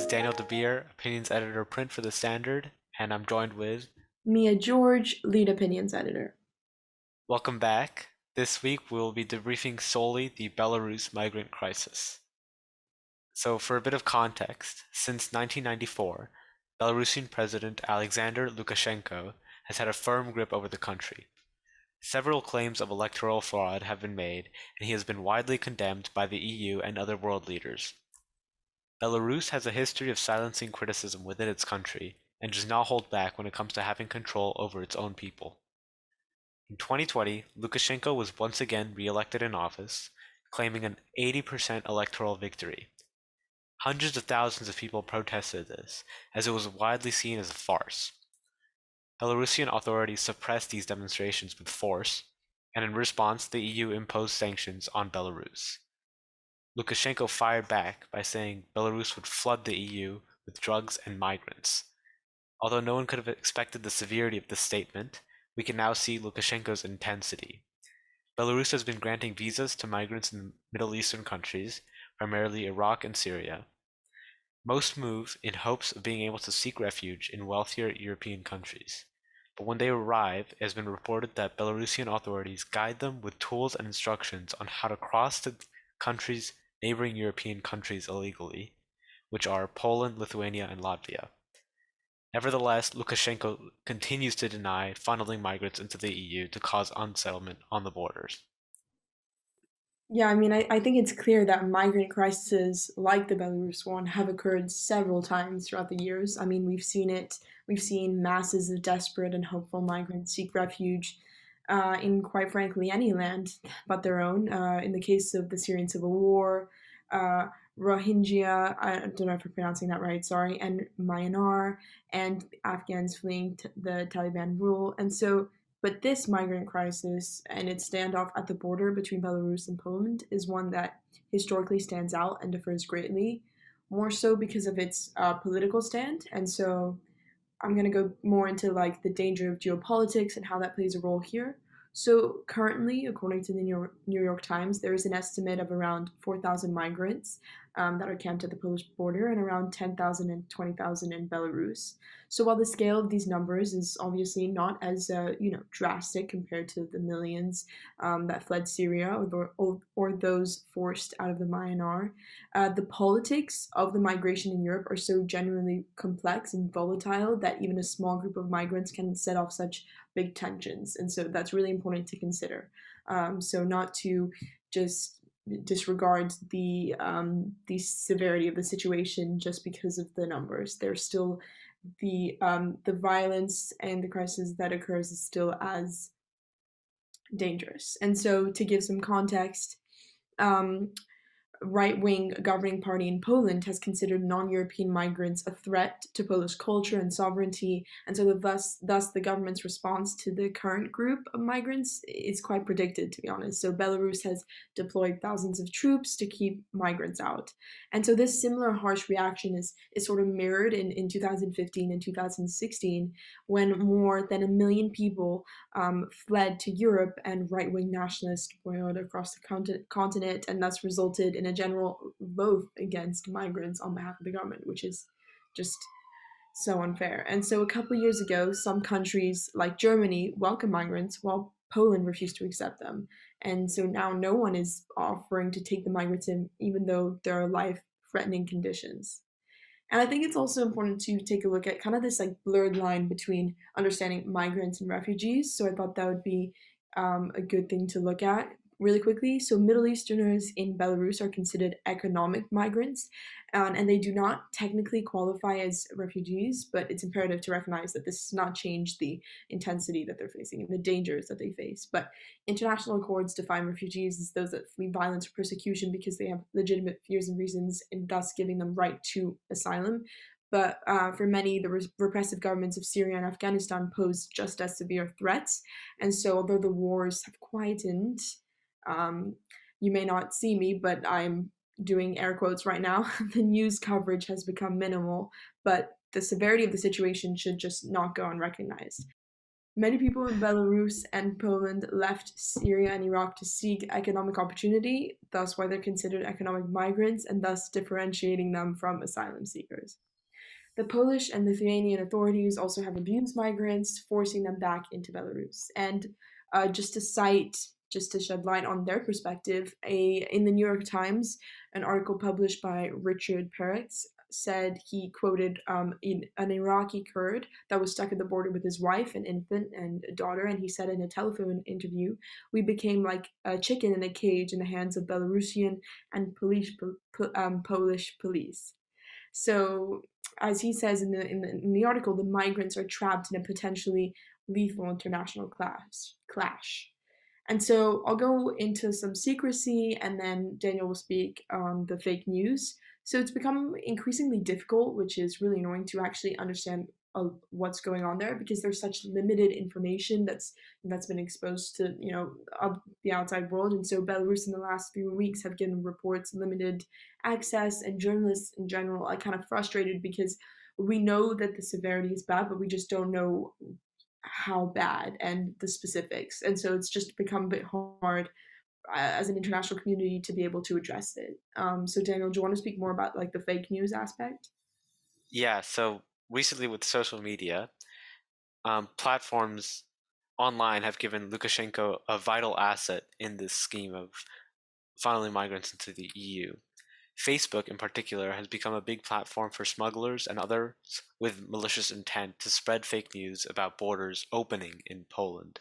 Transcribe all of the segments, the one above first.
is Daniel de Beer, opinions editor print for The Standard, and I'm joined with Mia George, lead opinions editor. Welcome back. This week we'll be debriefing solely the Belarus migrant crisis. So, for a bit of context, since 1994, Belarusian President Alexander Lukashenko has had a firm grip over the country. Several claims of electoral fraud have been made, and he has been widely condemned by the EU and other world leaders. Belarus has a history of silencing criticism within its country and does not hold back when it comes to having control over its own people. In 2020, Lukashenko was once again re-elected in office, claiming an 80% electoral victory. Hundreds of thousands of people protested this, as it was widely seen as a farce. Belarusian authorities suppressed these demonstrations with force, and in response, the EU imposed sanctions on Belarus. Lukashenko fired back by saying Belarus would flood the EU with drugs and migrants. Although no one could have expected the severity of this statement, we can now see Lukashenko's intensity. Belarus has been granting visas to migrants in Middle Eastern countries, primarily Iraq and Syria. Most move in hopes of being able to seek refuge in wealthier European countries. But when they arrive, it has been reported that Belarusian authorities guide them with tools and instructions on how to cross to countries neighboring European countries illegally, which are Poland, Lithuania, and Latvia. Nevertheless, Lukashenko continues to deny funneling migrants into the EU to cause unsettlement on the borders. Yeah, I mean, I, I think it's clear that migrant crises like the Belarus one have occurred several times throughout the years. I mean, we've seen it, we've seen masses of desperate and hopeful migrants seek refuge uh, in, quite frankly, any land but their own. Uh, in the case of the Syrian civil war, uh, Rohingya, I don't know if I'm pronouncing that right, sorry, and Myanmar, and Afghans fleeing t- the Taliban rule. And so, but this migrant crisis and its standoff at the border between Belarus and Poland is one that historically stands out and differs greatly, more so because of its uh, political stand. And so, I'm going to go more into like the danger of geopolitics and how that plays a role here. So currently, according to the New York, Times, there is an estimate of around 4,000 migrants um, that are camped at the Polish border and around 10,000 and 20,000 in Belarus. So while the scale of these numbers is obviously not as uh, you know drastic compared to the millions um, that fled Syria or, or, or, those forced out of the Myanmar, uh, the politics of the migration in Europe are so genuinely complex and volatile that even a small group of migrants can set off such big tensions, and so that's really important to consider. Um, so not to just disregard the um, the severity of the situation just because of the numbers. There's still the um, the violence and the crisis that occurs is still as dangerous. And so, to give some context, um, right wing governing party in Poland has considered non European migrants a threat to Polish culture and sovereignty, and so thus, thus the government's response to the current group of migrants is quite predicted, to be honest. So Belarus has deployed thousands of troops to keep migrants out. And so this similar harsh reaction is, is sort of mirrored in, in 2015 and 2016 when more than a million people um, fled to Europe and right wing nationalists boiled across the continent and thus resulted in a general vote against migrants on behalf of the government, which is just so unfair. And so a couple years ago, some countries like Germany welcome migrants while Poland refused to accept them. And so now no one is offering to take the migrants in, even though there are life threatening conditions. And I think it's also important to take a look at kind of this like blurred line between understanding migrants and refugees. So I thought that would be um, a good thing to look at really quickly. So, Middle Easterners in Belarus are considered economic migrants, um, and they do not technically qualify as refugees, but it's imperative to recognize that this does not change the intensity that they're facing and the dangers that they face. But international accords define refugees as those that flee violence or persecution because they have legitimate fears and reasons, and thus giving them right to asylum. But uh, for many, the re- repressive governments of Syria and Afghanistan pose just as severe threats. And so, although the wars have quietened, um, you may not see me, but I'm doing air quotes right now. the news coverage has become minimal, but the severity of the situation should just not go unrecognized. Many people in Belarus and Poland left Syria and Iraq to seek economic opportunity, thus why they're considered economic migrants and thus differentiating them from asylum seekers. The Polish and Lithuanian authorities also have abused migrants, forcing them back into Belarus. And uh, just to cite, just to shed light on their perspective, a in the New York Times, an article published by Richard Peretz said he quoted um, in an Iraqi Kurd that was stuck at the border with his wife, an infant, and a daughter. And he said in a telephone interview, "We became like a chicken in a cage in the hands of Belarusian and police, um, Polish police." So, as he says in the, in the in the article, the migrants are trapped in a potentially lethal international clash. Clash. And so I'll go into some secrecy and then Daniel will speak on the fake news. So it's become increasingly difficult, which is really annoying to actually understand uh, what's going on there because there's such limited information that's that's been exposed to you know the outside world and so belarus in the last few weeks have given reports limited access and journalists in general are kind of frustrated because we know that the severity is bad but we just don't know how bad and the specifics and so it's just become a bit hard as an international community to be able to address it. Um, so Daniel, do you want to speak more about like the fake news aspect? Yeah. So recently with social media, um, platforms online have given Lukashenko a vital asset in this scheme of funneling migrants into the EU. Facebook, in particular, has become a big platform for smugglers and others with malicious intent to spread fake news about borders opening in Poland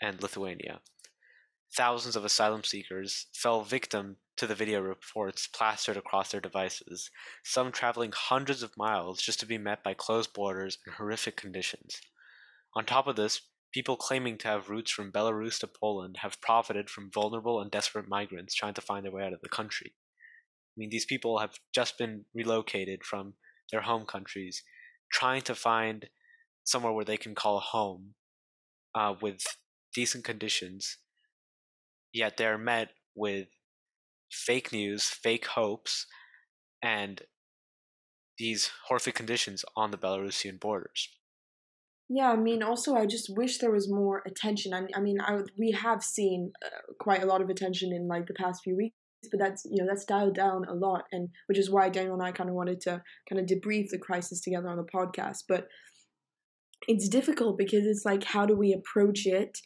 and Lithuania. Thousands of asylum seekers fell victim to the video reports plastered across their devices, some traveling hundreds of miles just to be met by closed borders and horrific conditions. On top of this, people claiming to have routes from Belarus to Poland have profited from vulnerable and desperate migrants trying to find their way out of the country. I mean, these people have just been relocated from their home countries, trying to find somewhere where they can call home uh, with decent conditions yet they're met with fake news, fake hopes, and these horrific conditions on the Belarusian borders. Yeah, I mean, also, I just wish there was more attention. I, I mean, I, we have seen uh, quite a lot of attention in like the past few weeks, but that's you know that's dialed down a lot, and which is why Daniel and I kind of wanted to kind of debrief the crisis together on the podcast. But it's difficult because it's like, how do we approach it?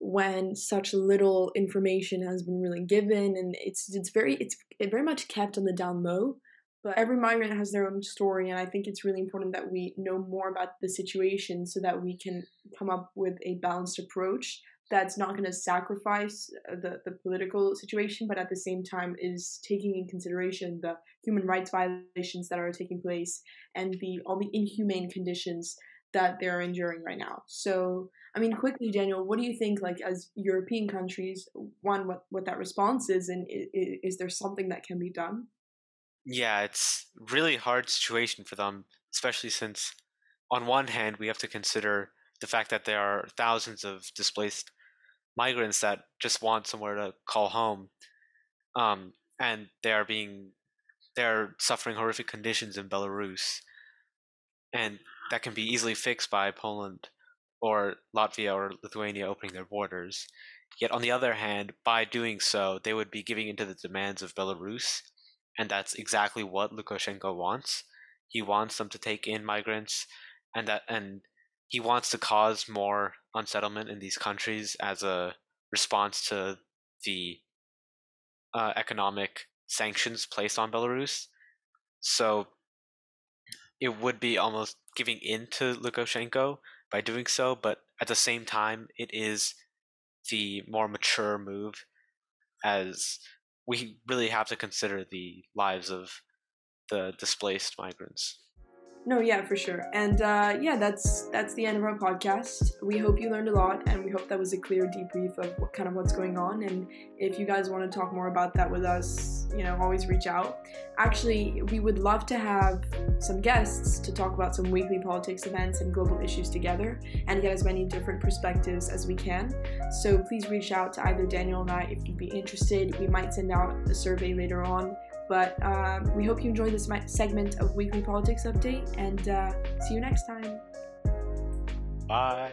when such little information has been really given and it's it's very it's very much kept on the down low but every migrant has their own story and i think it's really important that we know more about the situation so that we can come up with a balanced approach that's not going to sacrifice uh, the, the political situation but at the same time is taking in consideration the human rights violations that are taking place and the all the inhumane conditions that they're enduring right now. So, I mean, quickly, Daniel, what do you think, like, as European countries, one, what, what that response is, and is, is there something that can be done? Yeah, it's really hard situation for them, especially since, on one hand, we have to consider the fact that there are thousands of displaced migrants that just want somewhere to call home, um, and they are being, they're suffering horrific conditions in Belarus, and that can be easily fixed by Poland or Latvia or Lithuania opening their borders. Yet, on the other hand, by doing so, they would be giving into the demands of Belarus, and that's exactly what Lukashenko wants. He wants them to take in migrants, and that and he wants to cause more unsettlement in these countries as a response to the uh, economic sanctions placed on Belarus. So it would be almost giving in to Lukashenko by doing so, but at the same time, it is the more mature move as we really have to consider the lives of the displaced migrants. No, yeah, for sure. And uh, yeah, that's that's the end of our podcast. We hope you learned a lot, and we hope that was a clear debrief of what kind of what's going on. And if you guys want to talk more about that with us, you know, always reach out. Actually, we would love to have some guests to talk about some weekly politics events and global issues together, and get as many different perspectives as we can. So please reach out to either Daniel and I if you'd be interested. We might send out a survey later on but um, we hope you enjoyed this segment of Weekly Politics Update and uh, see you next time. Bye.